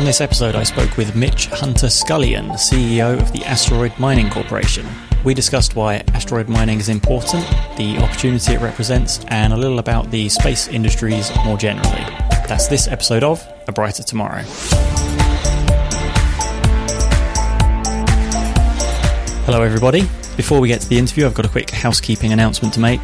On this episode, I spoke with Mitch Hunter Scullion, CEO of the Asteroid Mining Corporation. We discussed why asteroid mining is important, the opportunity it represents, and a little about the space industries more generally. That's this episode of A Brighter Tomorrow. Hello, everybody. Before we get to the interview, I've got a quick housekeeping announcement to make.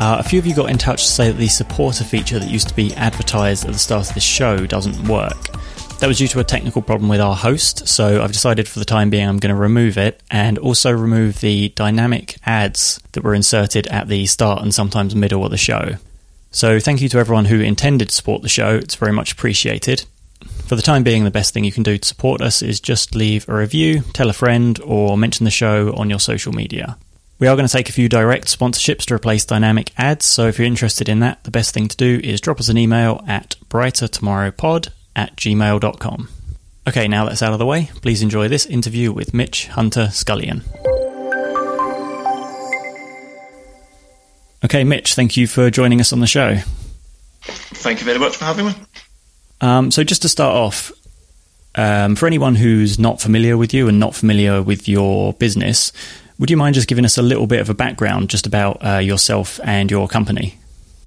Uh, a few of you got in touch to say that the supporter feature that used to be advertised at the start of this show doesn't work. That was due to a technical problem with our host, so I've decided for the time being I'm going to remove it and also remove the dynamic ads that were inserted at the start and sometimes middle of the show. So thank you to everyone who intended to support the show, it's very much appreciated. For the time being, the best thing you can do to support us is just leave a review, tell a friend, or mention the show on your social media. We are going to take a few direct sponsorships to replace dynamic ads, so if you're interested in that, the best thing to do is drop us an email at brightertomorrowpod at gmail.com. Okay, now that's out of the way, please enjoy this interview with Mitch Hunter Scullion. Okay, Mitch, thank you for joining us on the show. Thank you very much for having me. Um, so, just to start off, um, for anyone who's not familiar with you and not familiar with your business, would you mind just giving us a little bit of a background just about uh, yourself and your company?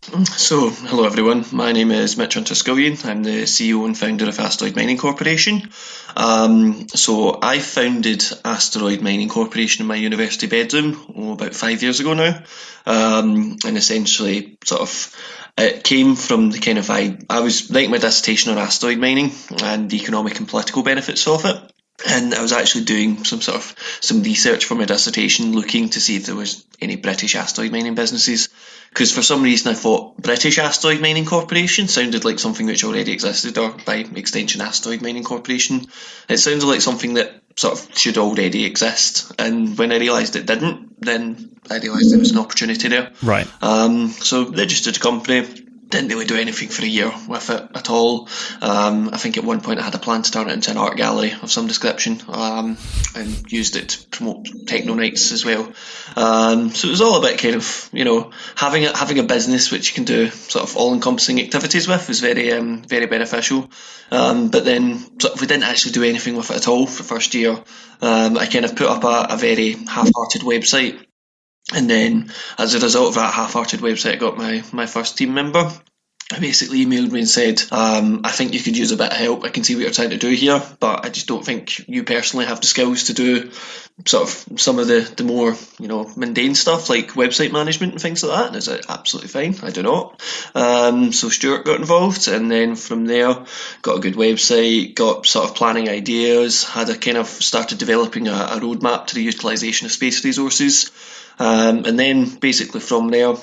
So, hello everyone. My name is Mitch Hunter Scullion. I'm the CEO and founder of Asteroid Mining Corporation. Um, so, I founded Asteroid Mining Corporation in my university bedroom oh, about five years ago now, um, and essentially, sort of, it came from the kind of I I was writing my dissertation on asteroid mining and the economic and political benefits of it. And I was actually doing some sort of some research for my dissertation, looking to see if there was any British asteroid mining businesses. Because for some reason I thought British Asteroid Mining Corporation sounded like something which already existed, or by extension Asteroid Mining Corporation. It sounded like something that sort of should already exist. And when I realised it didn't, then I realised there was an opportunity there. Right. Um, so registered a company. Didn't really do anything for a year with it at all. Um, I think at one point I had a plan to turn it into an art gallery of some description, um, and used it to promote techno nights as well. Um, so it was all about kind of you know having a, having a business which you can do sort of all encompassing activities with is very um, very beneficial. Um, but then sort of we didn't actually do anything with it at all for the first year. Um, I kind of put up a, a very half-hearted website and then, as a result of that half-hearted website, I got my, my first team member. I basically emailed me and said, um, I think you could use a bit of help. I can see what you're trying to do here, but I just don't think you personally have the skills to do sort of some of the, the more, you know, mundane stuff like website management and things like that. And I said, absolutely fine, I do not. Um, so Stuart got involved, and then from there, got a good website, got sort of planning ideas, had a kind of started developing a, a roadmap to the utilisation of space resources. Um, and then basically from there,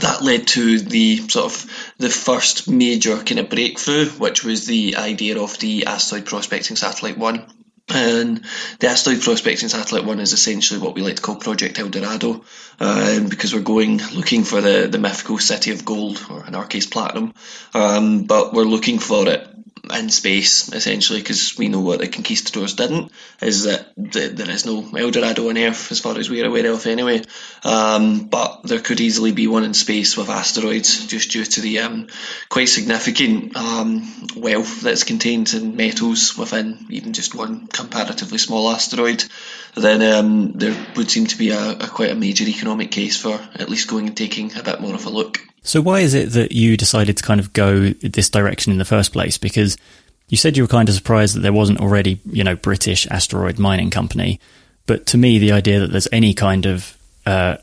that led to the sort of the first major kind of breakthrough, which was the idea of the asteroid prospecting satellite one. And the asteroid prospecting satellite one is essentially what we like to call Project El Dorado, um, because we're going looking for the, the mythical city of gold, or in our case, platinum. Um, but we're looking for it in space, essentially, because we know what the conquistadors didn't, is that there is no El Dorado on Earth, as far as we're aware of, anyway. Um, but there could easily be one in space with asteroids, just due to the um, quite significant um, wealth that's contained in metals within even just one comparatively small asteroid. Then um, there would seem to be a, a quite a major economic case for at least going and taking a bit more of a look. So why is it that you decided to kind of go this direction in the first place? Because you said you were kind of surprised that there wasn't already, you know, British asteroid mining company. But to me, the idea that there's any kind of uh,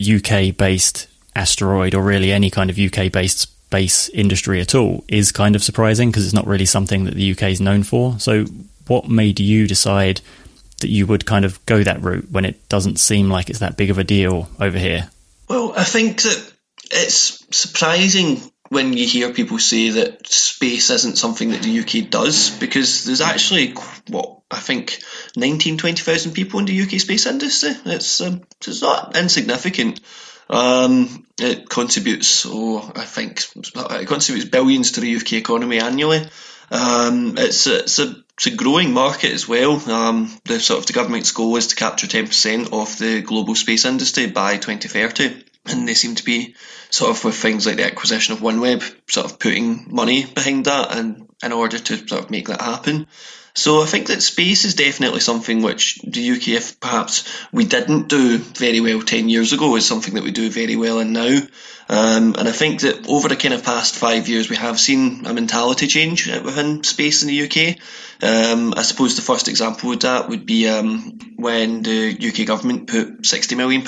UK based asteroid or really any kind of UK based space industry at all is kind of surprising because it's not really something that the UK is known for. So, what made you decide that you would kind of go that route when it doesn't seem like it's that big of a deal over here? Well, I think that it's surprising when you hear people say that space isn't something that the UK does because there's actually what I think 19, 20,000 people in the UK space industry. It's um, it's not insignificant. Um, it contributes, oh, I think it contributes billions to the UK economy annually. Um, it's a, it's a it's a growing market as well. Um, the sort of the government's goal is to capture 10% of the global space industry by 2030 and they seem to be sort of with things like the acquisition of OneWeb, sort of putting money behind that, and in order to sort of make that happen. So I think that space is definitely something which the UK, if perhaps we didn't do very well 10 years ago, is something that we do very well in now. Um, and I think that over the kind of past five years, we have seen a mentality change within space in the UK. Um, I suppose the first example of that would be um, when the UK government put £60 million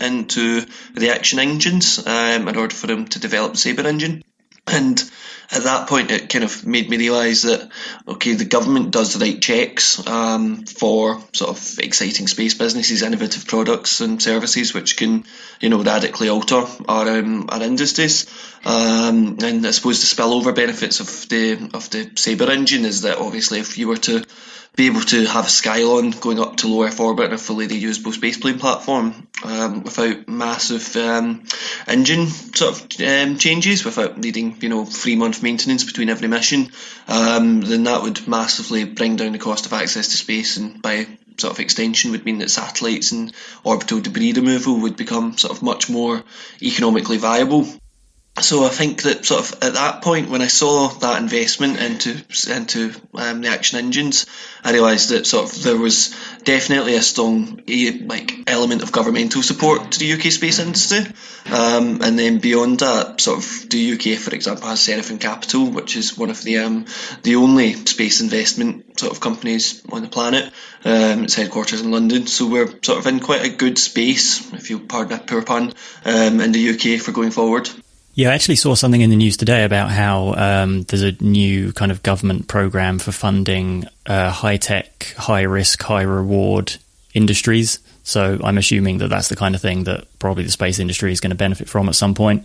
into the Reaction Engines um, in order for them to develop the Sabre engine. And at that point, it kind of made me realise that okay, the government does right checks um, for sort of exciting space businesses, innovative products and services, which can you know radically alter our um, our industries. Um, and I suppose the spillover benefits of the of the Sabre engine is that obviously if you were to be able to have a Skylon going up to low Earth orbit and a fully reusable spaceplane platform um, without massive um, engine sort of um, changes, without needing you know three month maintenance between every mission, um, then that would massively bring down the cost of access to space, and by sort of extension would mean that satellites and orbital debris removal would become sort of much more economically viable so I think that sort of at that point when I saw that investment into into um, the Reaction Engines, I realised that sort of there was definitely a strong like element of governmental support to the UK space industry, um, and then beyond that, sort of the UK, for example, has Seraphim Capital, which is one of the um, the only space investment sort of companies on the planet. Um, its headquarters in London, so we're sort of in quite a good space, if you pardon a poor pun, um, in the UK for going forward. Yeah, I actually saw something in the news today about how um, there's a new kind of government program for funding uh, high tech, high risk, high reward industries. So I'm assuming that that's the kind of thing that probably the space industry is going to benefit from at some point.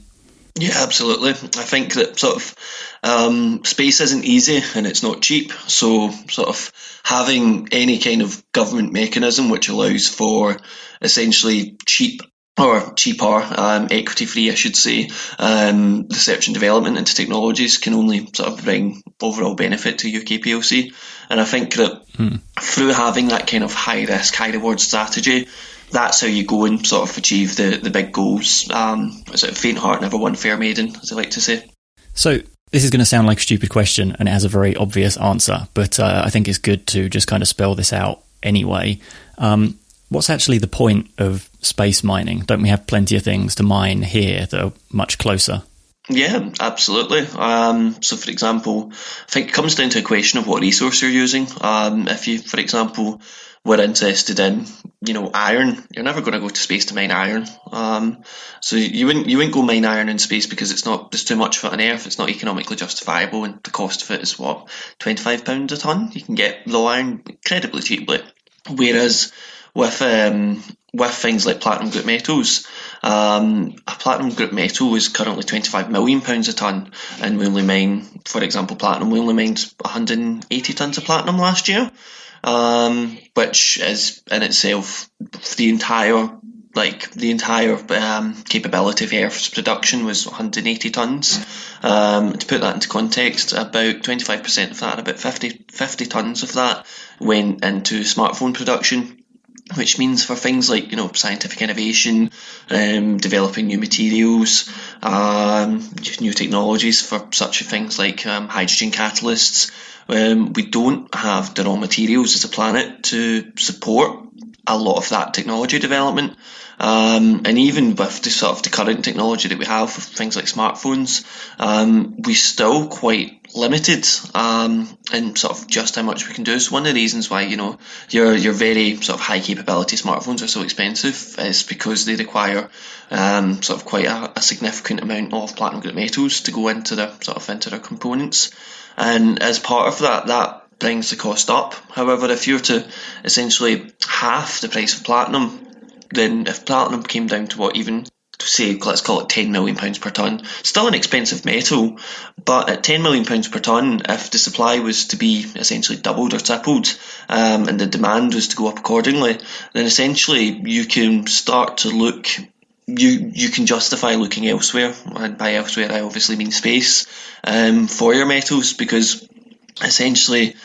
Yeah, absolutely. I think that sort of um, space isn't easy and it's not cheap. So, sort of having any kind of government mechanism which allows for essentially cheap or cheaper, um, equity free, I should say, um, research and development into technologies can only sort of bring overall benefit to UK PLC. And I think that hmm. through having that kind of high risk, high reward strategy, that's how you go and sort of achieve the, the big goals. Um, is it faint heart never won fair maiden, as I like to say. So this is going to sound like a stupid question and it has a very obvious answer, but uh, I think it's good to just kind of spell this out anyway. Um, what's actually the point of space mining? Don't we have plenty of things to mine here that are much closer? Yeah, absolutely. Um, so, for example, I think it comes down to a question of what resource you're using. Um, if you, for example, were interested in, you know, iron, you're never going to go to space to mine iron. Um, so you wouldn't you wouldn't go mine iron in space because it's not there's too much of it on Earth. It's not economically justifiable, and the cost of it is what twenty five pounds a ton. You can get raw iron incredibly cheaply. Whereas with um, with things like platinum group metals. Um, a platinum group metal is currently twenty five million pounds a ton, and we only mine, for example, platinum. We only mined one hundred and eighty tons of platinum last year, um, which is in itself the entire like the entire um, capability of Earth's production was 180 tons. Um, to put that into context, about 25% of that, about 50, 50 tons of that, went into smartphone production which means for things like you know scientific innovation, um, developing new materials, um, new technologies for such things like um, hydrogen catalysts, um, we don't have the raw materials as a planet to support a lot of that technology development. Um, and even with the sort of the current technology that we have things like smartphones, um, we're still quite limited um, in sort of just how much we can do. So one of the reasons why you know your your very sort of high capability smartphones are so expensive is because they require um, sort of quite a, a, significant amount of platinum group metals to go into their sort of into their components. And as part of that, that brings the cost up. However, if you were to essentially half the price of platinum, then if platinum came down to what even say let's call it 10 million pounds per ton. Still an expensive metal but at 10 million pounds per ton if the supply was to be essentially doubled or tripled um, and the demand was to go up accordingly then essentially you can start to look you you can justify looking elsewhere, and by elsewhere I obviously mean space, um, for your metals because essentially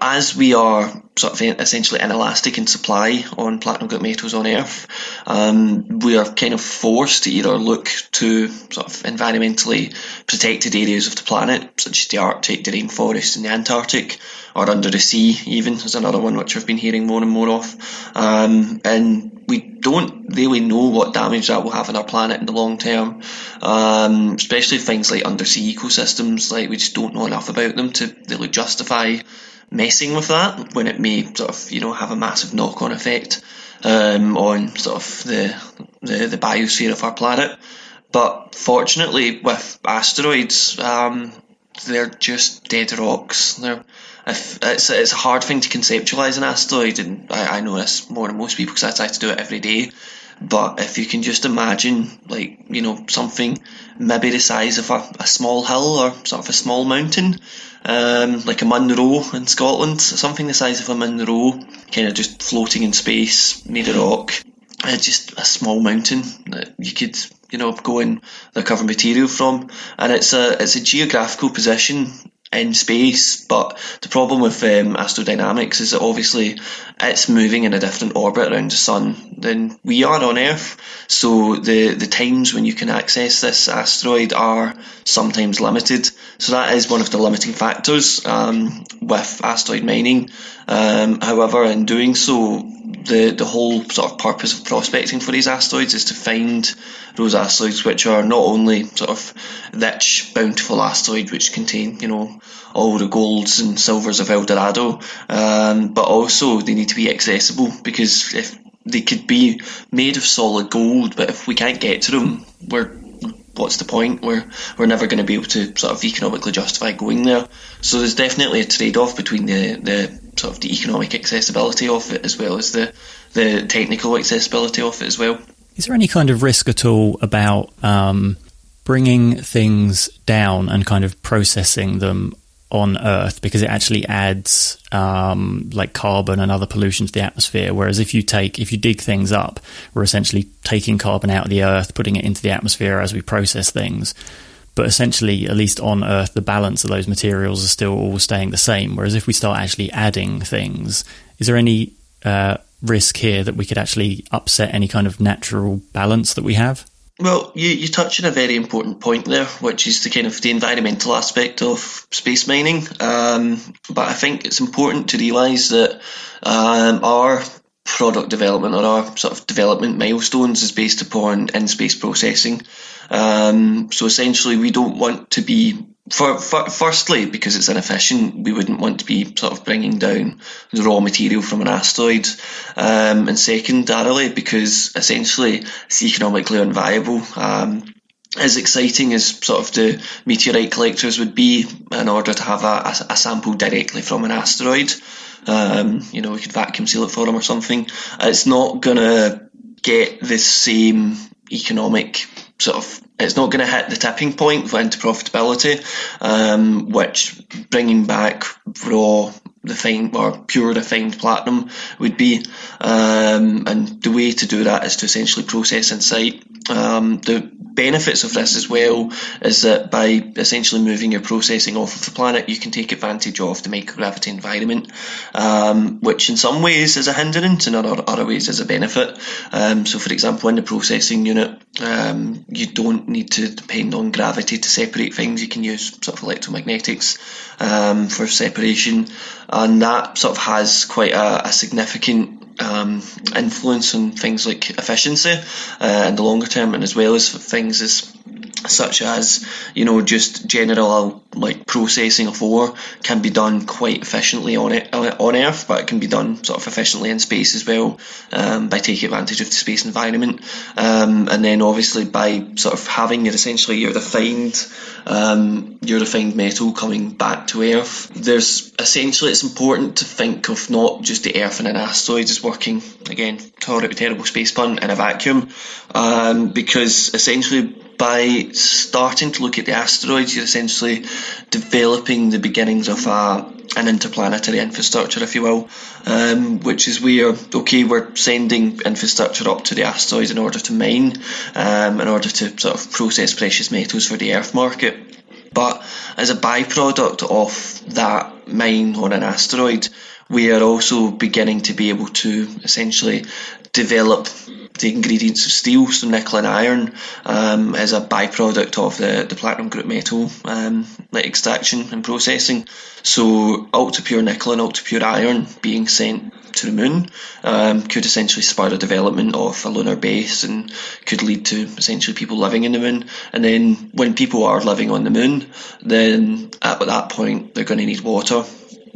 as we are sort of essentially inelastic in supply on platinum group metals on Earth, um, we are kind of forced to either look to sort of environmentally protected areas of the planet, such as the Arctic, the rainforest, and the Antarctic, or under the sea, even is another one which I've been hearing more and more of. Um, and we don't really know what damage that will have on our planet in the long term, um, especially things like undersea ecosystems. Like we just don't know enough about them to really justify messing with that when it may sort of you know have a massive knock-on effect um, on sort of the, the, the biosphere of our planet. But fortunately, with asteroids, um, they're just dead rocks. They're it's it's a hard thing to conceptualize an asteroid, and I, I know this more than most people because I try to do it every day. But if you can just imagine, like you know, something maybe the size of a, a small hill or sort of a small mountain, um, like a Munro in Scotland, something the size of a Munro, kind of just floating in space, made of rock. Uh, just a small mountain that you could, you know, go and recover material from, and it's a it's a geographical position in space. But the problem with um, astrodynamics is that obviously it's moving in a different orbit around the sun than we are on Earth. So the the times when you can access this asteroid are sometimes limited. So that is one of the limiting factors um, with asteroid mining. Um, however, in doing so, the the whole sort of purpose of prospecting for these asteroids is to find those asteroids which are not only sort of rich, bountiful asteroids which contain, you know, all the golds and silvers of El Dorado, um, but also they need to be accessible because if they could be made of solid gold, but if we can't get to them, we're what's the point? We're we're never going to be able to sort of economically justify going there. So there's definitely a trade off between the the sort of the economic accessibility of it as well as the the technical accessibility of it as well. Is there any kind of risk at all about um, bringing things down and kind of processing them on Earth because it actually adds um, like carbon and other pollution to the atmosphere. Whereas if you take if you dig things up, we're essentially taking carbon out of the Earth, putting it into the atmosphere as we process things. But essentially, at least on Earth, the balance of those materials are still all staying the same. Whereas if we start actually adding things, is there any uh, risk here that we could actually upset any kind of natural balance that we have? Well, you, you touch on a very important point there, which is the kind of the environmental aspect of space mining. Um, but I think it's important to realise that um, our product development or our sort of development milestones is based upon in-space processing. Um, so essentially, we don't want to be for, for, firstly, because it's inefficient, we wouldn't want to be sort of bringing down the raw material from an asteroid. Um, and secondarily, because essentially it's economically unviable. Um, as exciting as sort of the meteorite collectors would be in order to have a, a, a sample directly from an asteroid, um, you know, we could vacuum seal it for them or something. It's not going to get the same economic sort of it's not going to hit the tipping point into profitability, um, which bringing back raw refined or pure refined platinum would be. Um, and the way to do that is to essentially process in situ. Um, the benefits of this as well is that by essentially moving your processing off of the planet, you can take advantage of the microgravity environment, um, which in some ways is a hindrance and in other, other ways is a benefit. Um, so, for example, in the processing unit, um, you don't need to depend on gravity to separate things. You can use sort of electromagnetics um, for separation, and that sort of has quite a, a significant um, influence on things like efficiency uh, in the longer term, and as well as things as such as you know just general like processing of ore can be done quite efficiently on it on Earth, but it can be done sort of efficiently in space as well um, by taking advantage of the space environment, um, and then obviously by sort of having your essentially your refined um, your refined metal coming back to Earth. There's essentially it's important to think of not just the Earth and an asteroid as working again terrible space pun in a vacuum, um, because essentially by starting to look at the asteroids, you're essentially developing the beginnings of a, an interplanetary infrastructure, if you will, um, which is where, okay, we're sending infrastructure up to the asteroids in order to mine, um, in order to sort of process precious metals for the Earth market. But as a byproduct of that mine on an asteroid, we are also beginning to be able to essentially develop the ingredients of steel, so nickel and iron, um, as a byproduct of the, the platinum group metal um, extraction and processing. So ultra pure nickel and ultra pure iron being sent to the moon um, could essentially spur the development of a lunar base and could lead to essentially people living in the moon. And then when people are living on the moon, then at that point they're going to need water.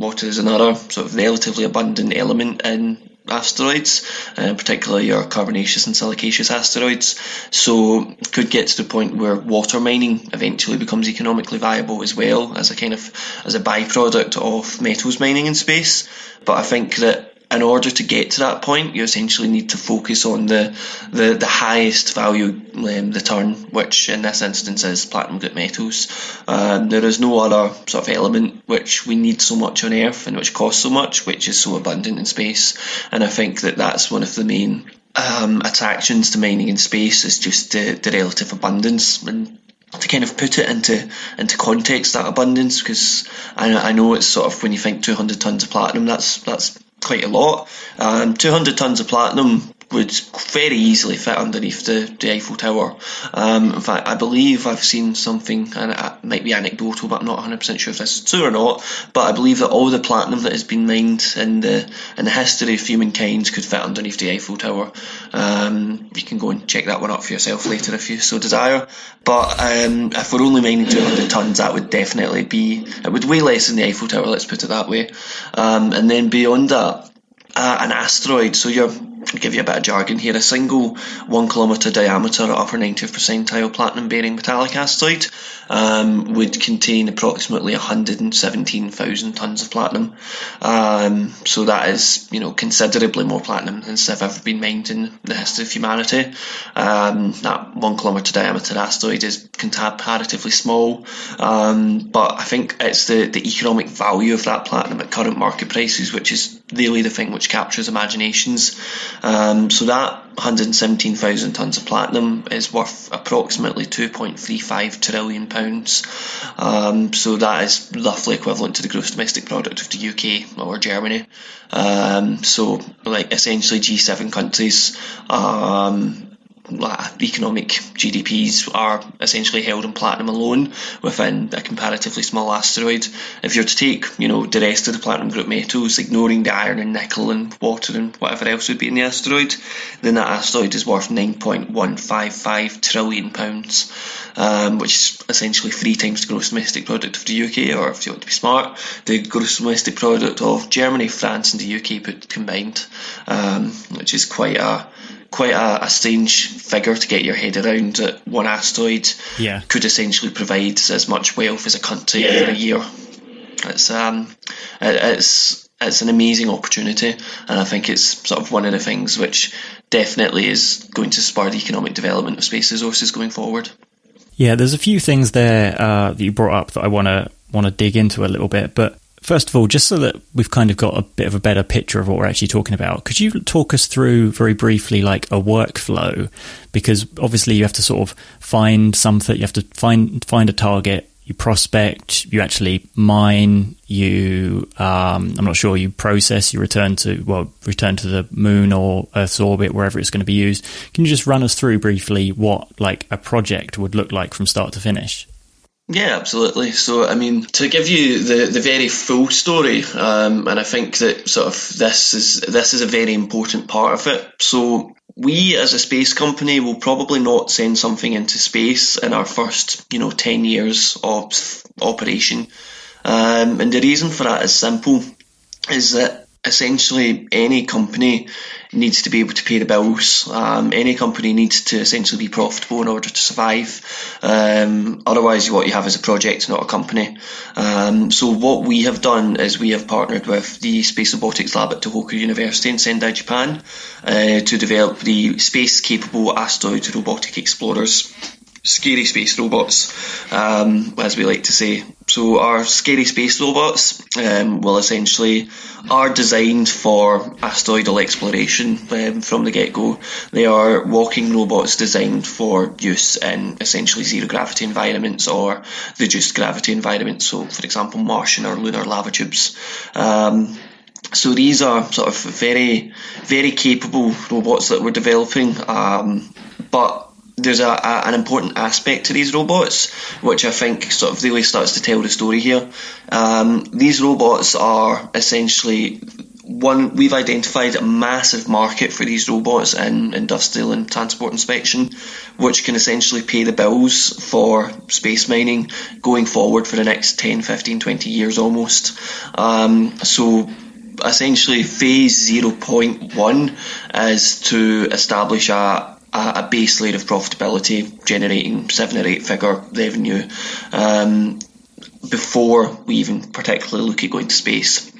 Water is another sort of relatively abundant element in asteroids, uh, particularly your carbonaceous and silicaceous asteroids. So could get to the point where water mining eventually becomes economically viable as well as a kind of as a byproduct of metals mining in space. But I think that in order to get to that point, you essentially need to focus on the the, the highest value um, return, which in this instance is platinum group metals. Um, there is no other sort of element which we need so much on Earth and which costs so much, which is so abundant in space. And I think that that's one of the main um, attractions to mining in space is just the, the relative abundance and to kind of put it into into context that abundance because I, I know it's sort of when you think 200 tons of platinum that's that's quite a lot. Um, 200 tons of platinum would very easily fit underneath the, the Eiffel Tower. Um, in fact, I believe I've seen something, and it might be anecdotal, but I'm not 100% sure if this is true or not. But I believe that all the platinum that has been mined in the in the history of humankind could fit underneath the Eiffel Tower. Um, you can go and check that one up for yourself later if you so desire. But um, if we're only mining 200 tons, that would definitely be it would weigh less than the Eiffel Tower. Let's put it that way. Um, and then beyond that, uh, an asteroid. So you're give you a bit of jargon here. A single one kilometre diameter upper 90th percentile platinum bearing metallic asteroid um, would contain approximately 117,000 tonnes of platinum. Um, so that is, you know, considerably more platinum than has ever been mined in the history of humanity. Um, that one kilometre diameter asteroid is comparatively small, um, but I think it's the, the economic value of that platinum at current market prices, which is really the thing which captures imaginations. Um, so that 117,000 tonnes of platinum is worth approximately 2.35 trillion pounds. Um, so that is roughly equivalent to the gross domestic product of the UK or Germany. Um, so like essentially G7 countries um, economic GDPs are essentially held in platinum alone within a comparatively small asteroid. If you're to take, you know, the rest of the platinum group metals, ignoring the iron and nickel and water and whatever else would be in the asteroid, then that asteroid is worth 9.155 trillion pounds, um, which is essentially three times the gross domestic product of the UK, or if you want to be smart, the gross domestic product of Germany, France, and the UK put combined, um, which is quite a quite a, a, strange figure to get your head around that one asteroid yeah. could essentially provide as much wealth as a country in a year. It's um, it's it's an amazing opportunity, and I think it's sort of one of the things which definitely is going to spur the economic development of space resources going forward. Yeah, there's a few things there uh, that you brought up that I want to want to dig into a little bit, but first of all, just so that we've kind of got a bit of a better picture of what we're actually talking about, could you talk us through very briefly like a workflow? Because obviously you have to sort of find something, you have to find find a target, you prospect, you actually mine, you um, I'm not sure, you process, you return to well, return to the moon or Earth's orbit, wherever it's going to be used. Can you just run us through briefly what like a project would look like from start to finish? Yeah, absolutely. So, I mean, to give you the, the very full story, um, and I think that sort of this is this is a very important part of it. So, we as a space company will probably not send something into space in our first, you know, ten years of operation, um, and the reason for that is simple: is that essentially any company needs to be able to pay the bills. Um, any company needs to essentially be profitable in order to survive. Um, otherwise, what you have is a project, not a company. Um, so what we have done is we have partnered with the Space Robotics Lab at Tohoku University in Sendai, Japan, uh, to develop the space-capable asteroid robotic explorers scary space robots, um, as we like to say. So our scary space robots um, will essentially are designed for asteroidal exploration um, from the get-go. They are walking robots designed for use in essentially zero gravity environments or reduced gravity environments. So, for example, Martian or lunar lava tubes. Um, so these are sort of very, very capable robots that we're developing, um, but there's a, a, an important aspect to these robots, which I think sort of really starts to tell the story here. Um, these robots are essentially one. We've identified a massive market for these robots in industrial and transport inspection, which can essentially pay the bills for space mining going forward for the next 10, 15, 20 years almost. Um, so essentially phase 0.1 is to establish a, a, base layer of profitability, generating seven or eight figure revenue um, before we even particularly look at going to space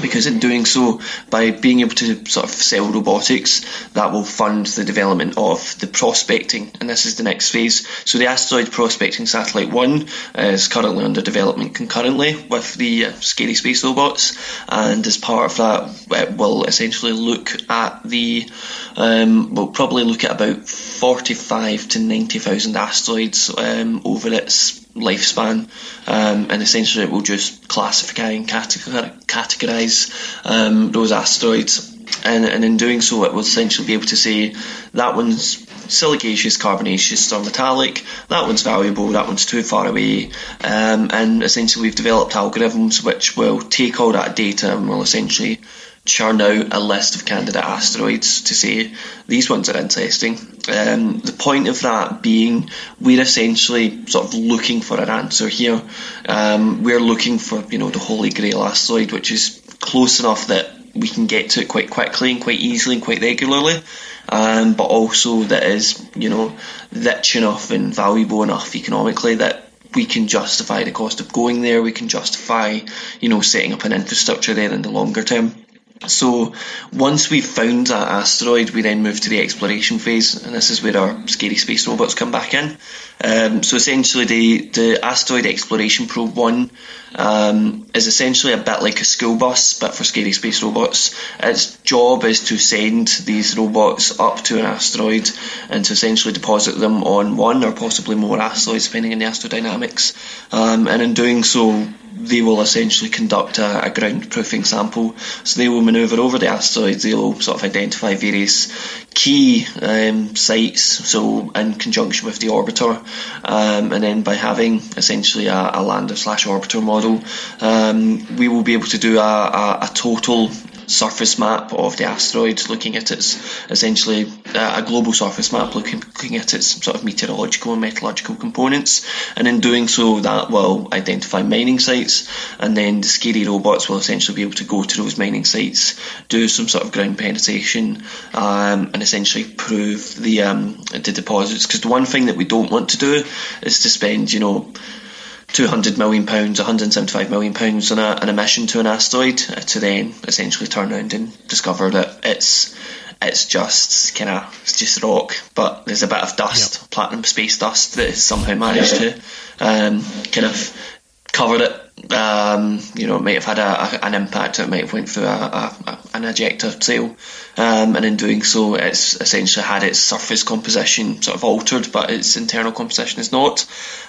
because in doing so, by being able to sort of sell robotics, that will fund the development of the prospecting, and this is the next phase. So the asteroid prospecting satellite one is currently under development concurrently with the uh, scary space robots, and as part of that, it will essentially look at the, um, we'll probably look at about forty-five to ninety thousand asteroids um, over its lifespan, um, and essentially it will just classify and categorize um, those asteroids. And, and in doing so, it will essentially be able to say that one's silicaceous, carbonaceous, or metallic. That one's valuable. That one's too far away. Um, and essentially, we've developed algorithms which will take all that data and will essentially churn out a list of candidate asteroids to say these ones are interesting. Um, the point of that being we're essentially sort of looking for an answer here. Um, we're looking for you know the holy grail asteroid, which is close enough that we can get to it quite quickly and quite easily and quite regularly. Um, but also that is, you know, rich enough and valuable enough economically that we can justify the cost of going there. We can justify, you know, setting up an infrastructure there in the longer term. So once we've found that asteroid, we then move to the exploration phase, and this is where our scary space robots come back in. Um, so essentially, the, the asteroid exploration probe one um, is essentially a bit like a school bus, but for scary space robots. Its job is to send these robots up to an asteroid and to essentially deposit them on one or possibly more asteroids, depending on the astrodynamics. Um, and in doing so, they will essentially conduct a, a, ground proofing sample. So they will manoeuvre over the asteroids, they'll sort of identify various key um, sites, so in conjunction with the orbiter, um, and then by having essentially a, a lander slash orbiter model, um, we will be able to do a, a, a total surface map of the asteroid, looking at its essentially uh, a global surface map, looking, looking at its sort of meteorological and metallurgical components, and in doing so, that will identify mining sites, and then the scary robots will essentially be able to go to those mining sites, do some sort of ground penetration, um, and essentially prove the um, the deposits. Because the one thing that we don't want to do is to spend, you know 200 million pounds, 175 million pounds on a, an emission to an asteroid uh, to then essentially turn around and discover that it's it's just kind of it's just rock, but there's a bit of dust, yep. platinum space dust that has somehow managed to um, kind of cover it. Um, you know, it might have had a, a, an impact. It might have went through a, an ejector seal, um, and in doing so, it's essentially had its surface composition sort of altered, but its internal composition is not.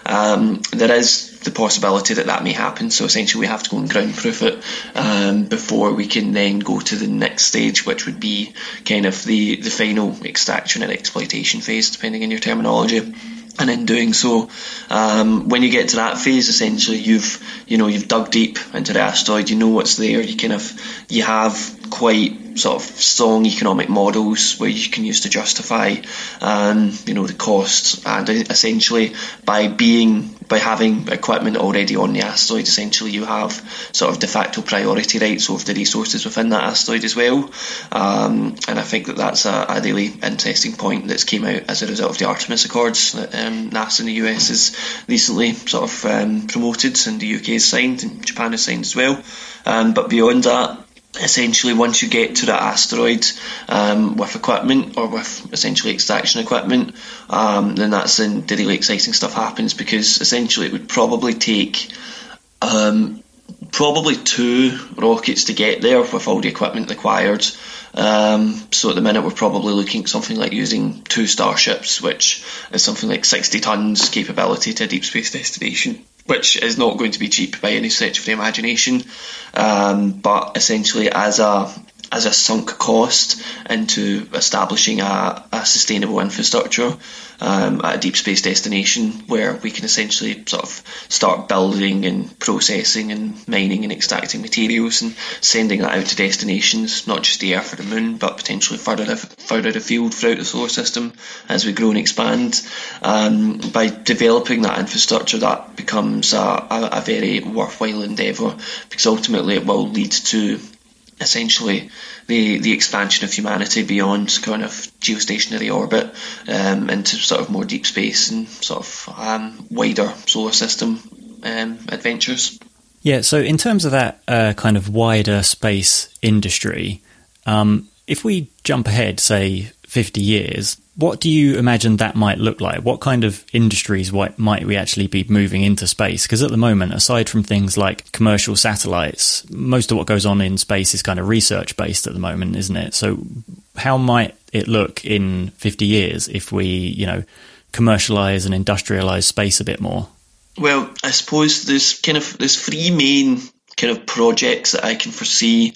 Um, there is the possibility that that may happen. So essentially, we have to go and ground proof it um, before we can then go to the next stage, which would be kind of the the final extraction and exploitation phase, depending on your terminology and in doing so, um, when you get to that phase, essentially you've you know you've dug deep into the asteroid. You know what's there. You kind of you have quite sort of strong economic models where you can use to justify um, you know the costs and essentially by being by having equipment already on the asteroid essentially you have sort of de facto priority rights over the resources within that asteroid as well. Um, and I think that that's a, a, really interesting point that's came out as a result of the Artemis Accords that um, NASA in the US has recently sort of um, promoted and the UK has signed and Japan has signed as well. Um, but beyond that essentially once you get to the asteroid um, with equipment or with essentially extraction equipment, um, then that's when the really exciting stuff happens because essentially it would probably take um, probably two rockets to get there with all the equipment required. Um, so at the minute we're probably looking at something like using two starships, which is something like 60 tons capability to a deep space destination which is not going to be cheap by any stretch of the imagination. Um, but essentially, as a as a sunk cost into establishing a, a sustainable infrastructure um, at a deep space destination where we can essentially sort of start building and processing and mining and extracting materials and sending that out to destinations, not just the Earth or the Moon, but potentially further further afield throughout the solar system as we grow and expand. Um, by developing that infrastructure, that becomes a, a, a very worthwhile endeavour because ultimately it will lead to essentially the the expansion of humanity beyond kind of geostationary orbit um, into sort of more deep space and sort of um, wider solar system um, adventures. Yeah, so in terms of that uh, kind of wider space industry, um, if we jump ahead, say 50 years, what do you imagine that might look like? What kind of industries might we actually be moving into space? Because at the moment, aside from things like commercial satellites, most of what goes on in space is kind of research based at the moment, isn't it? So, how might it look in 50 years if we, you know, commercialize and industrialize space a bit more? Well, I suppose there's kind of there's three main kind of projects that I can foresee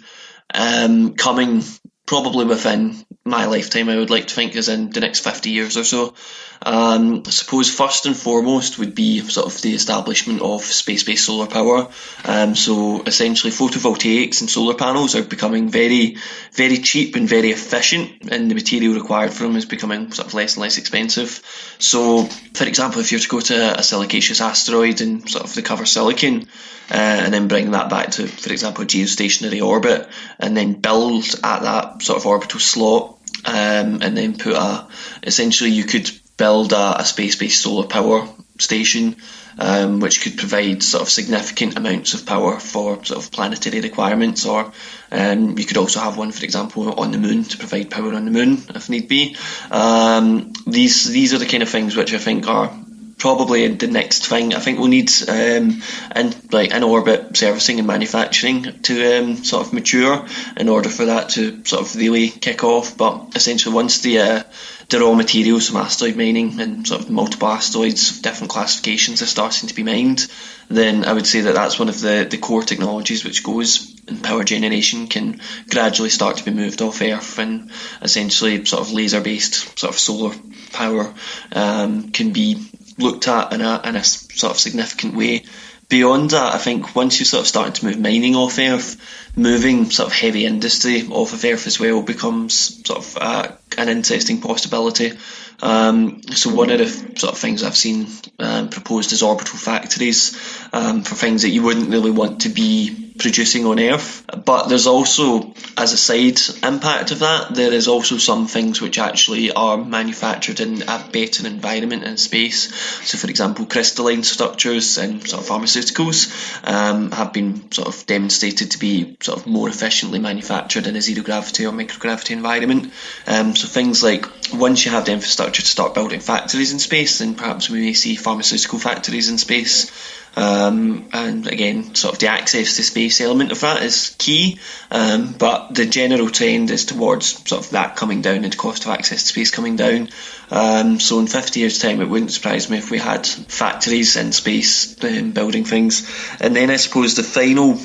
um, coming probably within my lifetime, I would like to think, is in the next 50 years or so. Um, I suppose first and foremost would be sort of the establishment of space-based solar power. Um, so essentially, photovoltaics and solar panels are becoming very, very cheap and very efficient, and the material required for them is becoming sort of less and less expensive. So, for example, if you were to go to a silicaceous asteroid and sort of recover silicon, uh, and then bring that back to, for example, a geostationary orbit, and then build at that sort of orbital slot, um, and then put a essentially you could build a, a space-based solar power station, um, which could provide sort of significant amounts of power for sort of planetary requirements, or um, you could also have one, for example, on the moon to provide power on the moon if need be. Um, these these are the kind of things which I think are probably the next thing. I think we'll need um, in like in orbit servicing and manufacturing to um, sort of mature in order for that to sort of really kick off. But essentially, once the uh, the raw materials from asteroid mining and sort of multiple asteroids of different classifications are starting to be mined, then I would say that that's one of the, the core technologies which goes in power generation can gradually start to be moved off Earth and essentially sort of laser based sort of solar power um, can be looked at in a, in a sort of significant way. Beyond that, I think once you sort of starting to move mining off Earth, moving sort of heavy industry off of Earth as well becomes sort of uh, an interesting possibility. Um, so one of the sort of things I've seen um, proposed is orbital factories um, for things that you wouldn't really want to be producing on Earth. But there's also, as a side impact of that, there is also some things which actually are manufactured in a better environment in space. So, for example, crystalline structures and sort of pharmaceuticals um, have been sort of demonstrated to be sort of more efficiently manufactured in a zero gravity or microgravity environment. Um, so things like once you have the infrastructure to start building factories in space, then perhaps we may see pharmaceutical factories in space. Um, and again, sort of the access to space element of that is key. Um, but the general trend is towards sort of that coming down and cost of access to space coming down. Um, so in 50 years' time, it wouldn't surprise me if we had factories in space um, building things. And then I suppose the final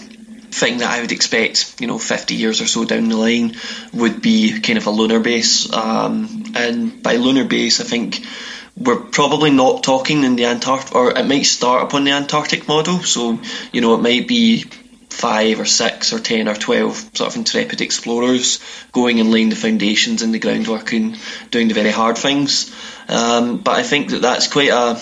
thing that I would expect, you know, 50 years or so down the line would be kind of a lunar base. Um, and by lunar base, I think we're probably not talking in the Antarctic, or it might start upon the Antarctic model. So, you know, it might be five or six or ten or twelve sort of intrepid explorers going and laying the foundations and the groundwork and doing the very hard things. Um, but I think that that's quite a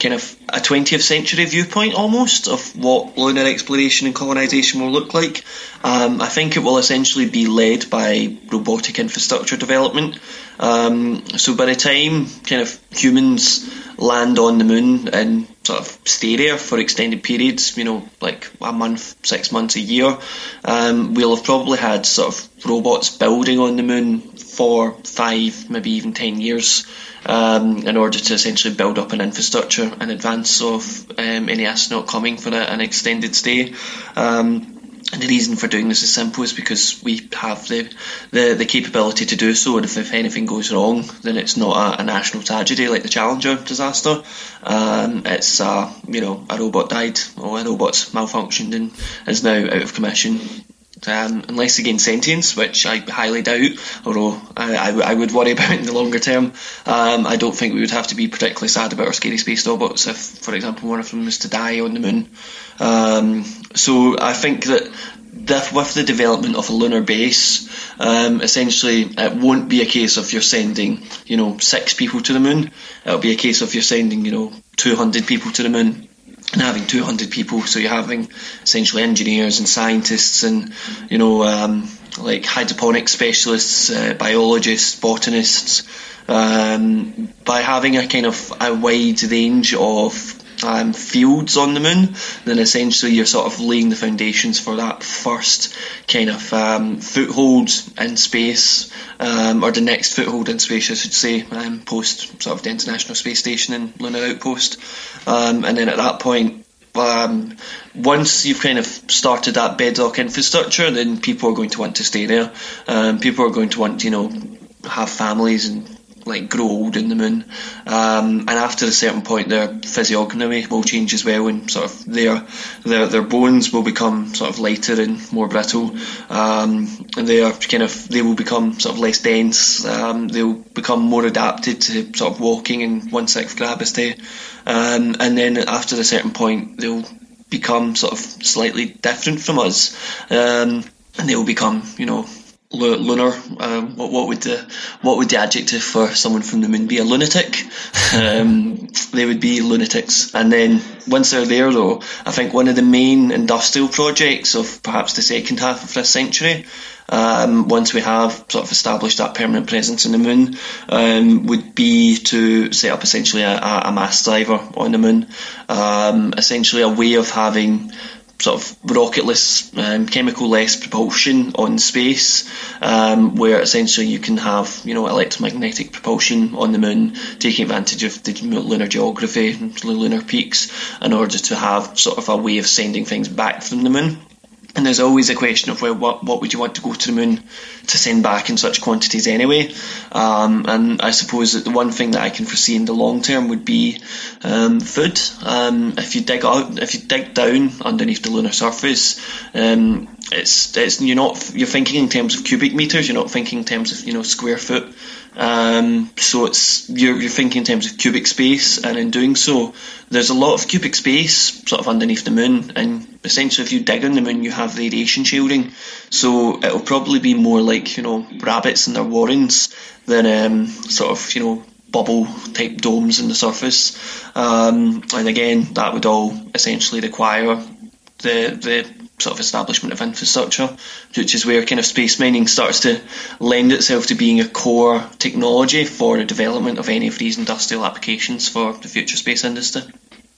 kind of a 20th century viewpoint almost of what lunar exploration and colonisation will look like. Um, I think it will essentially be led by robotic infrastructure development. Um, so by the time kind of humans land on the moon and sort of stay there for extended periods, you know, like a month, six months, a year, um, we'll have probably had sort of robots building on the moon for five, maybe even ten years um, in order to essentially build up an infrastructure in advance of um, any astronaut coming for a, an extended stay. Um, and the reason for doing this is simple is because we have the, the, the capability to do so, and if, if anything goes wrong, then it's not a, a national tragedy like the Challenger disaster. Um, it's uh, you know a robot died or a robot's malfunctioned and is now out of commission um, unless again sentience, which I highly doubt, although I, I, I, would worry about in the longer term. Um, I don't think we would have to be particularly sad about our scary space robots if, for example, one of them was to die on the moon. Um, so I think that with the development of a lunar base, um, essentially it won't be a case of you're sending, you know, six people to the moon. It'll be a case of you're sending, you know, 200 people to the moon and having 200 people, so you're having essentially engineers and scientists and, you know, um, like hydroponics specialists, uh, biologists, botanists, um, by having a kind of a wide range of um, fields on the moon, then essentially you're sort of laying the foundations for that first kind of um, foothold in space, um, or the next foothold in space, I should say, um, post sort of the International Space Station and Lunar Outpost. Um, and then at that point, um, once you've kind of started that bedrock infrastructure, then people are going to want to stay there. Um, people are going to want, to, you know, have families and like grow old in the moon, um, and after a certain point, their physiognomy will change as well, and sort of their their their bones will become sort of lighter and more brittle. Um, and they are kind of they will become sort of less dense. Um, they'll become more adapted to sort of walking in one sixth gravity, um, and then after a certain point, they'll become sort of slightly different from us, um, and they will become you know lunar. Um, what, what, would the what would the adjective for someone from the moon be? A lunatic. Um, they would be lunatics. And then once they're there, though, I think one of the main industrial projects of perhaps the second half of this century. Um, once we have sort of established that permanent presence in the moon, um, would be to set up essentially a, a mass driver on the moon, um, essentially a way of having sort of rocketless, um, chemical-less propulsion on space, um, where essentially you can have, you know, electromagnetic propulsion on the moon, taking advantage of the lunar geography, the lunar peaks, in order to have sort of a way of sending things back from the moon. And there's always a question of well, what what would you want to go to the moon to send back in such quantities anyway? Um, and I suppose that the one thing that I can foresee in the long term would be um, food. Um, if you dig out, if you dig down underneath the lunar surface, um, it's it's you're not you're thinking in terms of cubic meters. You're not thinking in terms of you know square foot. Um, so it's you're, you're thinking in terms of cubic space, and in doing so, there's a lot of cubic space sort of underneath the moon. And essentially, if you dig on the moon, you have radiation shielding. So it'll probably be more like you know rabbits in their warrens than um, sort of you know bubble type domes in the surface. Um, and again, that would all essentially require the the sort of establishment of infrastructure, which is where kind of space mining starts to lend itself to being a core technology for the development of any of these industrial applications for the future space industry.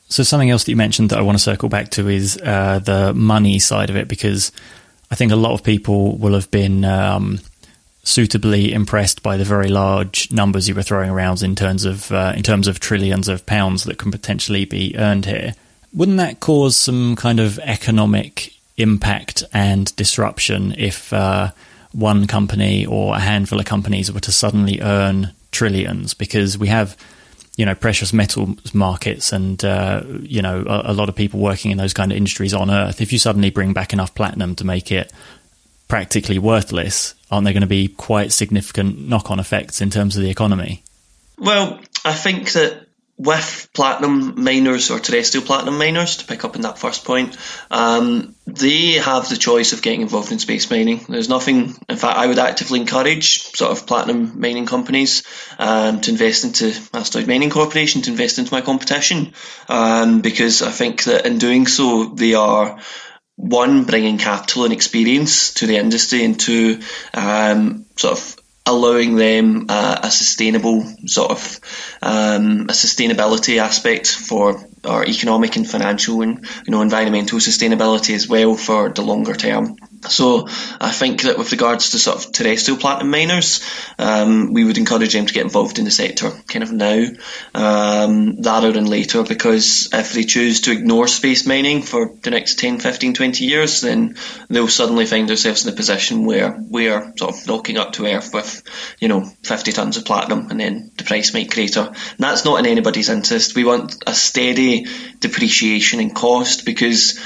So something else that you mentioned that I want to circle back to is uh, the money side of it, because I think a lot of people will have been um, suitably impressed by the very large numbers you were throwing around in terms of uh, in terms of trillions of pounds that can potentially be earned here. wouldn't that cause some kind of economic impact and disruption if uh, one company or a handful of companies were to suddenly earn trillions? Because we have you know precious metals markets and uh, you know a, a, lot of people working in those kind of industries on earth if you suddenly bring back enough platinum to make it practically worthless aren't there going to be quite significant knock-on effects in terms of the economy well i think that with platinum miners or terrestrial platinum miners, to pick up on that first point, um, they have the choice of getting involved in space mining. There's nothing, in fact, I would actively encourage sort of platinum mining companies um, to invest into Asteroid Mining Corporation, to invest into my competition, um, because I think that in doing so, they are one, bringing capital and experience to the industry, and two, um, sort of allowing them uh, a sustainable sort of um, a sustainability aspect for our economic and financial and you know environmental sustainability as well for the longer term. So I think that with regards to sort of terrestrial platinum miners, um, we would encourage them to get involved in the sector kind of now um, rather than later because if they choose to ignore space mining for the next 10, 15, 20 years, then they'll suddenly find themselves in a position where we're sort of knocking up to earth with, you know, 50 tons of platinum and then the price might crater. And that's not in anybody's interest. We want a steady depreciation in cost because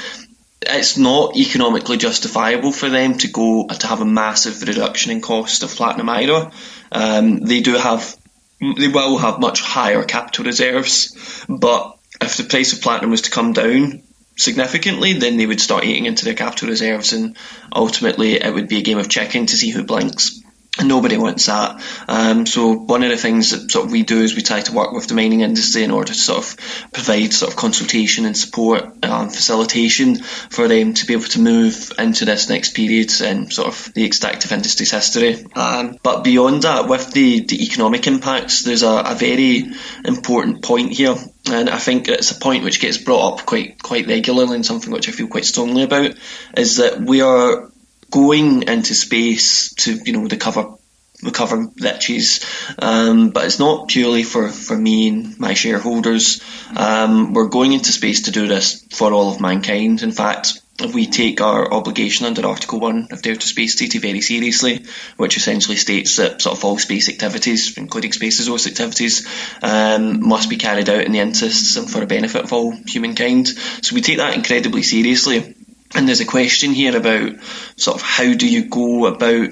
it's not economically justifiable for them to go to have a massive reduction in cost of platinum either. Um, they do have, they will have much higher capital reserves, but if the price of platinum was to come down significantly, then they would start eating into their capital reserves, and ultimately it would be a game of chicken to see who blinks. Nobody wants that. Um, so one of the things that sort of we do is we try to work with the mining industry in order to sort of provide sort of consultation and support and um, facilitation for them to be able to move into this next period in sort of the extractive industry's history. Um, but beyond that, with the, the economic impacts, there's a, a very important point here and I think it's a point which gets brought up quite quite regularly and something which I feel quite strongly about is that we are going into space to you know recover recover riches, um, but it's not purely for, for me and my shareholders. Um, we're going into space to do this for all of mankind. In fact, we take our obligation under Article 1 of the Outer Space Treaty very seriously, which essentially states that sort of all space activities, including space resource activities, um, must be carried out in the interests and for the benefit of all humankind. So we take that incredibly seriously. And there's a question here about sort of how do you go about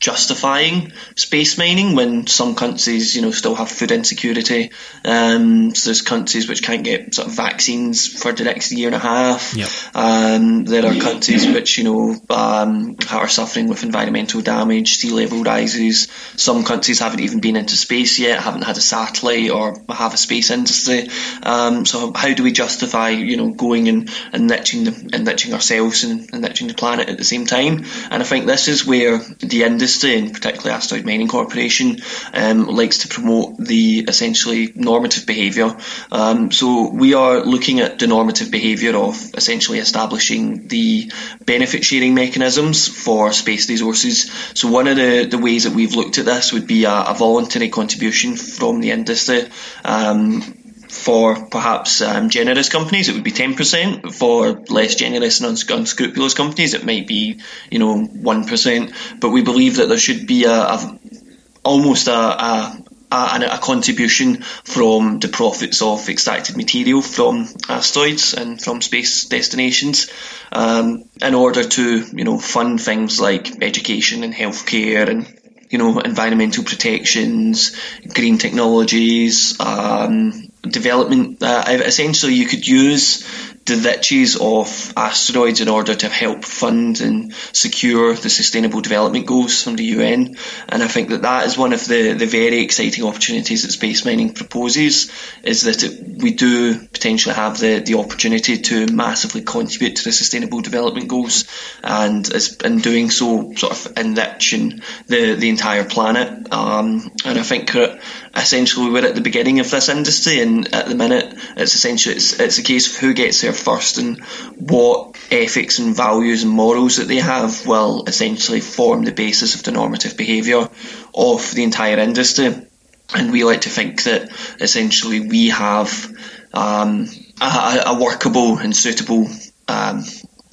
justifying space mining when some countries, you know, still have food insecurity. Um, so there's countries which can't get sort of vaccines for the next year and a half. Yep. Um, there are countries which, you know, um, are suffering with environmental damage, sea level rises. Some countries haven't even been into space yet, haven't had a satellite or have a space industry. Um, so how do we justify, you know, going and enriching the, enriching ourselves and enriching the planet at the same time? And I think this is where the industry industry, and particularly Asteroid Mining Corporation, um, likes to promote the essentially normative behaviour. Um, so we are looking at the normative behaviour of essentially establishing the benefit sharing mechanisms for space resources. So one of the, the ways that we've looked at this would be a, a voluntary contribution from the industry. Um, for perhaps um, generous companies, it would be 10%. For less generous and unscrupulous companies, it might be, you know, 1%. But we believe that there should be a, a almost a, a a, a, contribution from the profits of extracted material from asteroids and from space destinations um, in order to you know fund things like education and healthcare and you know environmental protections, green technologies, um, development. Uh, essentially, you could use the riches of asteroids in order to help fund and secure the Sustainable Development Goals from the UN. And I think that that is one of the, the very exciting opportunities that space mining proposes, is that it, we do potentially have the, the opportunity to massively contribute to the Sustainable Development Goals and as, in doing so sort of enriching the, the entire planet. Um, and I think that essentially we're at the beginning of this industry and at the minute it's essentially it's, it's a case of who gets there first and what ethics and values and morals that they have will essentially form the basis of the normative behaviour of the entire industry. And we like to think that essentially we have um, a, a workable and suitable um,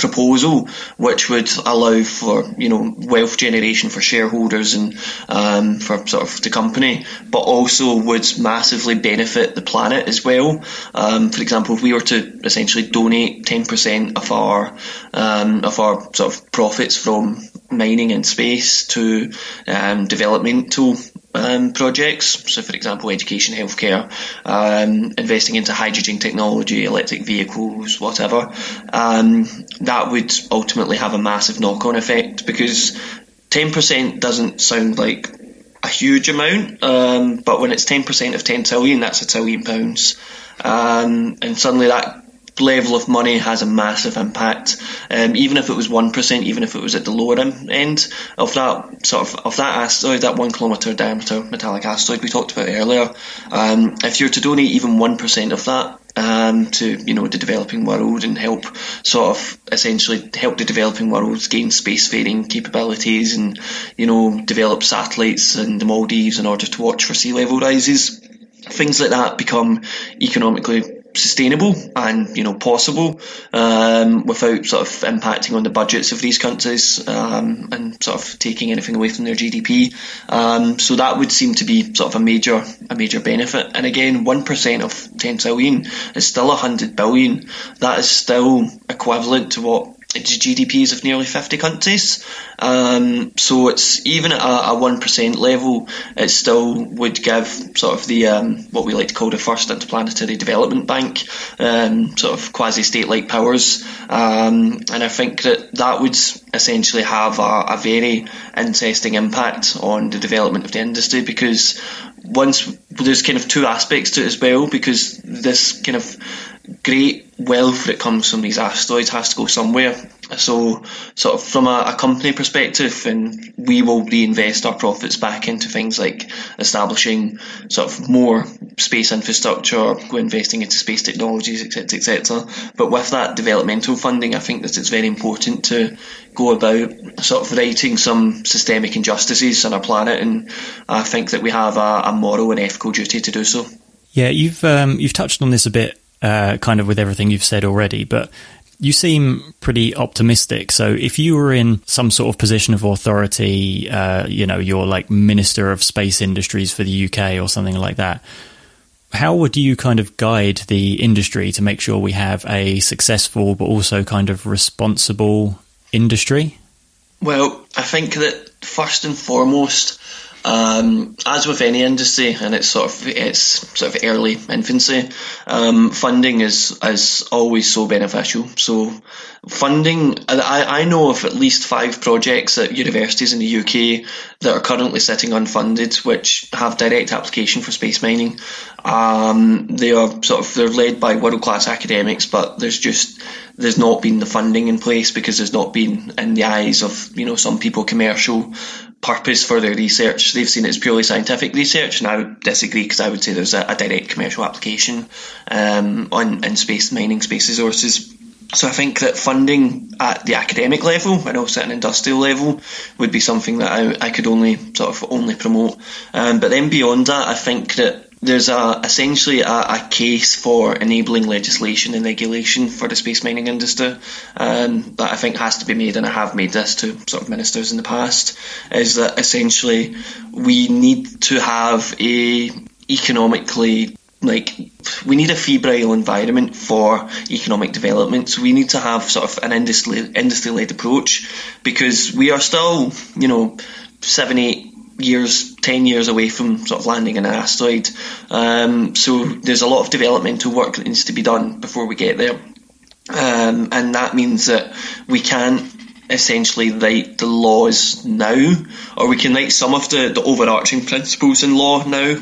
proposal which would allow for you know wealth generation for shareholders and um, for sort of the company, but also would massively benefit the planet as well. Um, for example, if we were to essentially donate ten percent of our um, of our sort of profits from mining in space to um, developmental um, projects. So, for example, education, healthcare, um, investing into hydrogen technology, electric vehicles, whatever. Um, that would ultimately have a massive knock-on effect because 10% doesn't sound like a huge amount, um, but when it's 10% of 10 trillion, that's a trillion pounds. Um, and suddenly that level of money has a massive impact. Um, even if it was one percent, even if it was at the lower end of that sort of of that asteroid, that one kilometer diameter metallic asteroid we talked about earlier, um, if you're to donate even one percent of that. Um, to you know the developing world and help sort of essentially help the developing world gain spacefaring capabilities and you know develop satellites in the Maldives in order to watch for sea level rises things like that become economically sustainable and you know possible um, without sort of impacting on the budgets of these countries um, and sort of taking anything away from their GDP. Um, so that would seem to be sort of a major a major benefit. And again, one percent of ten billion is still hundred billion. That is still equivalent to what GDPs of nearly 50 countries. Um, so it's even at a, a 1% level, it still would give sort of the um, what we like to call the first interplanetary development bank, um, sort of quasi state like powers. Um, and I think that that would essentially have a, a very interesting impact on the development of the industry because once there's kind of two aspects to it as well because this kind of great wealth that comes from these asteroids has to go somewhere. So, sort of from a, a, company perspective, and we will reinvest our profits back into things like establishing sort of more space infrastructure, investing into space technologies, etc., etc. But with that developmental funding, I think that it's very important to go about sort of righting some systemic injustices on our planet, and I think that we have a, a moral and ethical duty to do so. Yeah, you've um, you've touched on this a bit uh, kind of with everything you've said already, but you seem pretty optimistic. So if you were in some sort of position of authority, uh, you know, you're like Minister of Space Industries for the UK or something like that, how would you kind of guide the industry to make sure we have a successful but also kind of responsible industry? Well, I think that first and foremost, um, as with any industry, and it's sort of it's sort of early infancy, um, funding is is always so beneficial. So funding, I, I know of at least five projects at universities in the UK that are currently sitting unfunded, which have direct application for space mining. Um, they are sort of they're led by world class academics, but there's just there's not been the funding in place because there's not been in the eyes of you know some people commercial purpose for their research. They've seen it as purely scientific research, and I would disagree because I would say there's a, a direct commercial application um, on in space mining space resources. So I think that funding at the academic level and also at an industrial level would be something that I, I could only sort of only promote. Um, but then beyond that, I think that there's a essentially a, a, case for enabling legislation and regulation for the space mining industry um, that I think has to be made, and I have made this to sort of ministers in the past, is that essentially we need to have a economically like we need a febrile environment for economic development. So we need to have sort of an industry industry led approach because we are still, you know, seven, eight years, 10 years away from sort of landing an asteroid. Um, so there's a lot of developmental work that needs to be done before we get there. Um, and that means that we can't essentially write the laws now, or we can write some of the, the overarching principles in law now,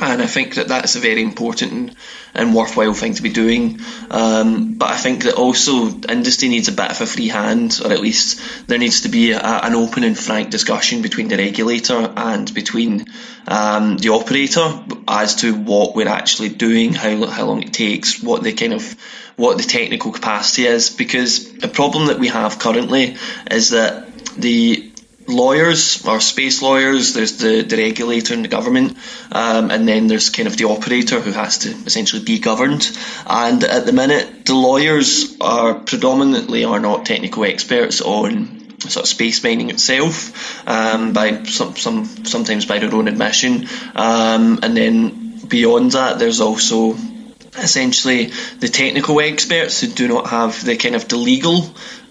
and I think that that's a very important and worthwhile thing to be doing. Um, but I think that also industry needs a bit of a free hand, or at least there needs to be a, an open and frank discussion between the regulator and between um, the operator as to what we're actually doing, how how long it takes, what the kind of what the technical capacity is. Because the problem that we have currently is that the lawyers or space lawyers, there's the, the regulator and the government, um, and then there's kind of the operator who has to essentially be governed. And at the minute, the lawyers are predominantly are not technical experts on sort of space mining itself, um, by some, some sometimes by their own admission, um, and then beyond that, there's also essentially the technical experts who do not have the kind of the legal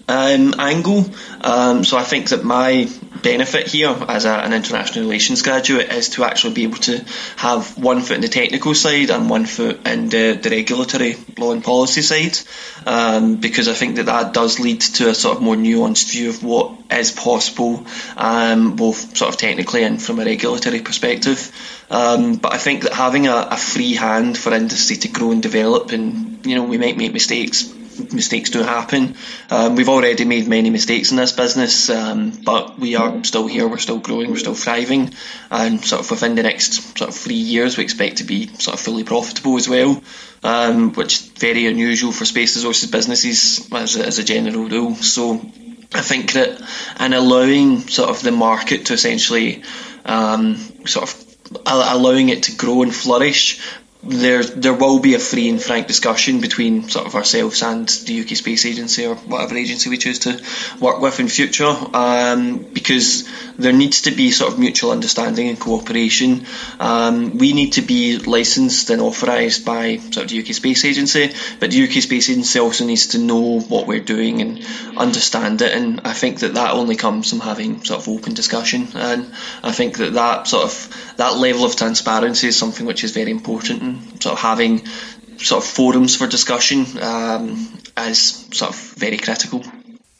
um, angle. Um, so I think that my benefit here as a, an international relations graduate is to actually be able to have one foot in the technical side and one foot in the, the regulatory law and policy side, um, because I think that that does lead to a sort of more nuanced view of what is possible, um, both sort of technically and from a regulatory perspective. Um, but I think that having a, a free hand for industry to grow and develop, and you know, we might make mistakes mistakes do happen. Um, we've already made many mistakes in this business, um, but we are still here. We're still growing. We're still thriving, and sort of within the next sort of three years, we expect to be sort of fully profitable as well, um, which is very unusual for space resources businesses as a, as a general rule. So. I think that in allowing sort of the market to essentially um, sort of allowing it to grow and flourish there there will be a free and frank discussion between sort of ourselves and the UK Space Agency or whatever agency we choose to work with in future um, because there needs to be sort of mutual understanding and cooperation. Um, we need to be licensed and authorised by sort of the UK Space Agency, but the UK Space Agency also needs to know what we're doing and understand it. And I think that that only comes from having sort of open discussion. And I think that that sort of that level of transparency is something which is very important sort of having sort of forums for discussion um, sort of very critical.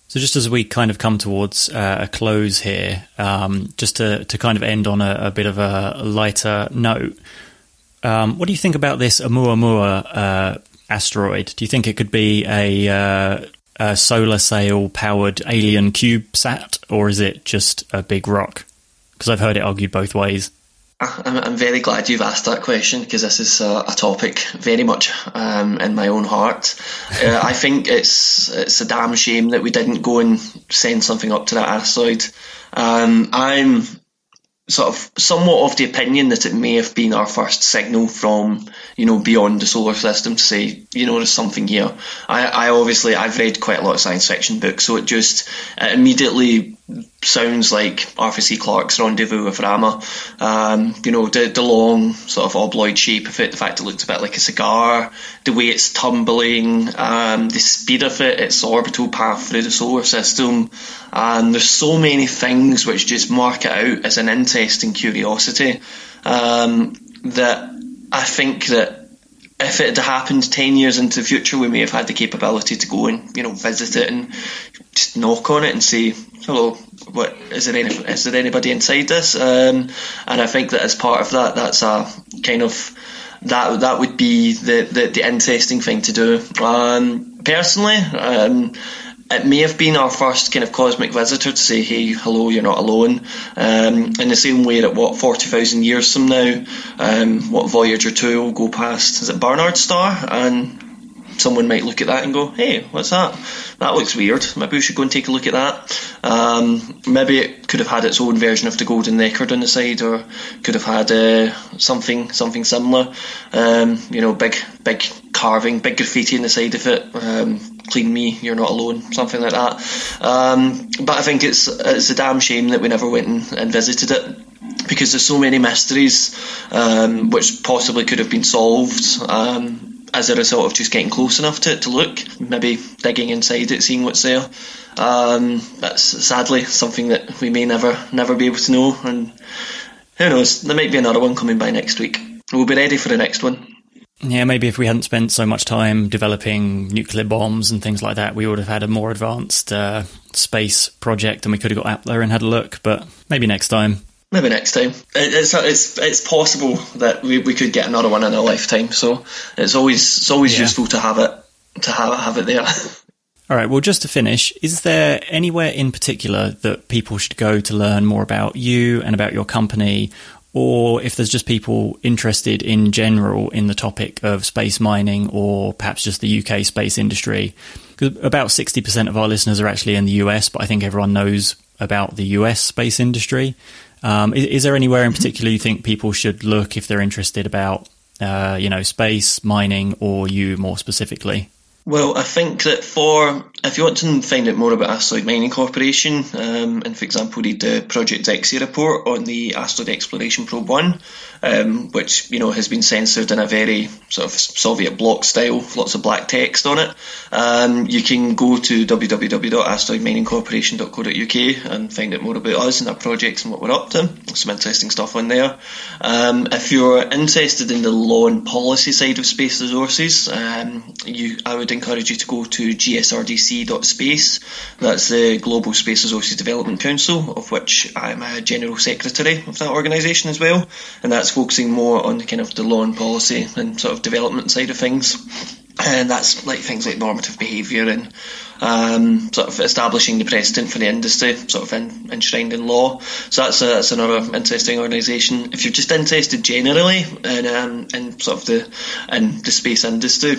So just as we kind of come towards uh, a close here, um, just to, to kind of end on a, a bit of a lighter note, um, what do you think about this Oumuamua uh, asteroid? Do you think it could be a, uh, a solar sail powered alien CubeSat, or is it just a big rock? Because I've heard it argued both ways. I'm, I'm very glad you've asked that question because this is a, a topic very much um, in my own heart. Uh, I think it's it's a damn shame that we didn't go and send something up to that asteroid. Um, I'm sort of somewhat of the opinion that it may have been our first signal from you know beyond the solar system to say you know there's something here. I, I obviously I've read quite a lot of science fiction books, so it just it immediately sounds like Arthur C. Clarke's Rendezvous with Rama. Um, you know, the, the long sort of obloid shape of it, the fact it looks a bit like a cigar, the way it's tumbling, um, the speed of it, its orbital path through the solar system. And there's so many things which just mark it out as an interesting curiosity um, that I think that if it had happened 10 years into the future, we may have had the capability to go and, you know, visit it and just knock on it and say, hello, what, is there any, is there anybody inside this? Um, and I think that as part of that, that's a kind of, that, that would be the, the, the interesting thing to do. Um, personally, um, it may have been our first kind of cosmic visitor to say, hey, hello, you're not alone. Um, in the same way that, what, 40,000 years from now, um, what Voyager 2 will go past, is it Barnard Star? And someone might look at that and go, hey, what's that? That looks weird. Maybe we should go and take a look at that. Um, maybe it could have had its own version of the golden record on the side, or could have had uh, something something similar. Um, you know, big big carving, big graffiti on the side of it. Um, clean me, you're not alone, something like that. Um, but I think it's it's a damn shame that we never went and, and visited it because there's so many mysteries um, which possibly could have been solved um, as a result of just getting close enough to it to look, maybe digging inside it, seeing what's there. Um, that's sadly something that we may never never be able to know, and who knows? There might be another one coming by next week. We'll be ready for the next one. Yeah, maybe if we hadn't spent so much time developing nuclear bombs and things like that, we would have had a more advanced uh, space project and we could have got out there and had a look. But maybe next time. Maybe next time. It's it's it's possible that we, we could get another one in a lifetime. So it's always it's always yeah. useful to have it to have have it there. All right. Well, just to finish, is there anywhere in particular that people should go to learn more about you and about your company, or if there's just people interested in general in the topic of space mining or perhaps just the UK space industry. Because about 60% of our listeners are actually in the US, but I think everyone knows about the US space industry. Um, is, is, there anywhere in particular you think people should look if they're interested about, uh, you know, space, mining, or you more specifically? Well, I think that for if you want to find out more about Asteroid Mining Corporation, um, and for example, read the Project Exia report on the Asteroid Exploration Probe One, um, which you know has been censored in a very sort of Soviet bloc style, lots of black text on it. Um, you can go to www.asteroidminingcorporation.co.uk and find out more about us and our projects and what we're up to. Some interesting stuff on there. Um, if you're interested in the law and policy side of space resources, um, you I would encourage you to go to gsrdc.space. That's the Global Space Resources Development Council, of which I'm a General Secretary of that organisation as well. And that's focusing more on the kind of the law and policy and sort of development side of things. And that's like things like normative behaviour and um, sort of establishing the precedent for the industry, sort of in, enshrined in law. So that's a, that's another interesting organisation. If you're just interested generally in, um, in sort of the in the space industry,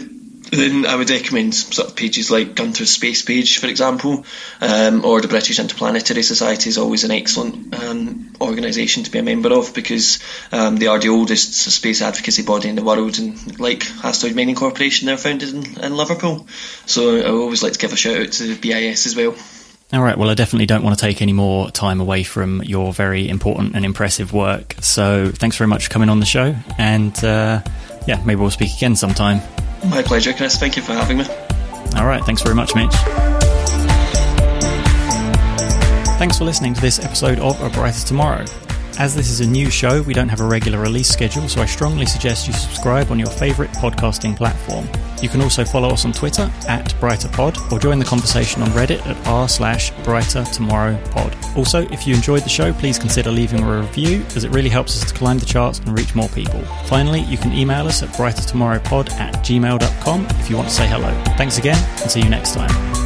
then I would recommend sort of pages like Gunter's Space Page, for example, um, or the British Interplanetary Society is always an excellent um, organisation to be a member of because um, they are the oldest space advocacy body in the world, and like Asteroid Mining Corporation, they're founded in, in Liverpool. So I always like to give a shout out to BIS as well. All right. Well, I definitely don't want to take any more time away from your very important and impressive work. So thanks very much for coming on the show. And uh, yeah, maybe we'll speak again sometime. My pleasure, Chris. Thank you for having me. All right. Thanks very much, Mitch. Thanks for listening to this episode of A Brighter Tomorrow. As this is a new show, we don't have a regular release schedule, so I strongly suggest you subscribe on your favourite podcasting platform. You can also follow us on Twitter at BrighterPod or join the conversation on Reddit at r slash Brighter Tomorrow Pod. Also, if you enjoyed the show, please consider leaving a review as it really helps us to climb the charts and reach more people. Finally, you can email us at brightertomorrowpod at gmail.com if you want to say hello. Thanks again and see you next time.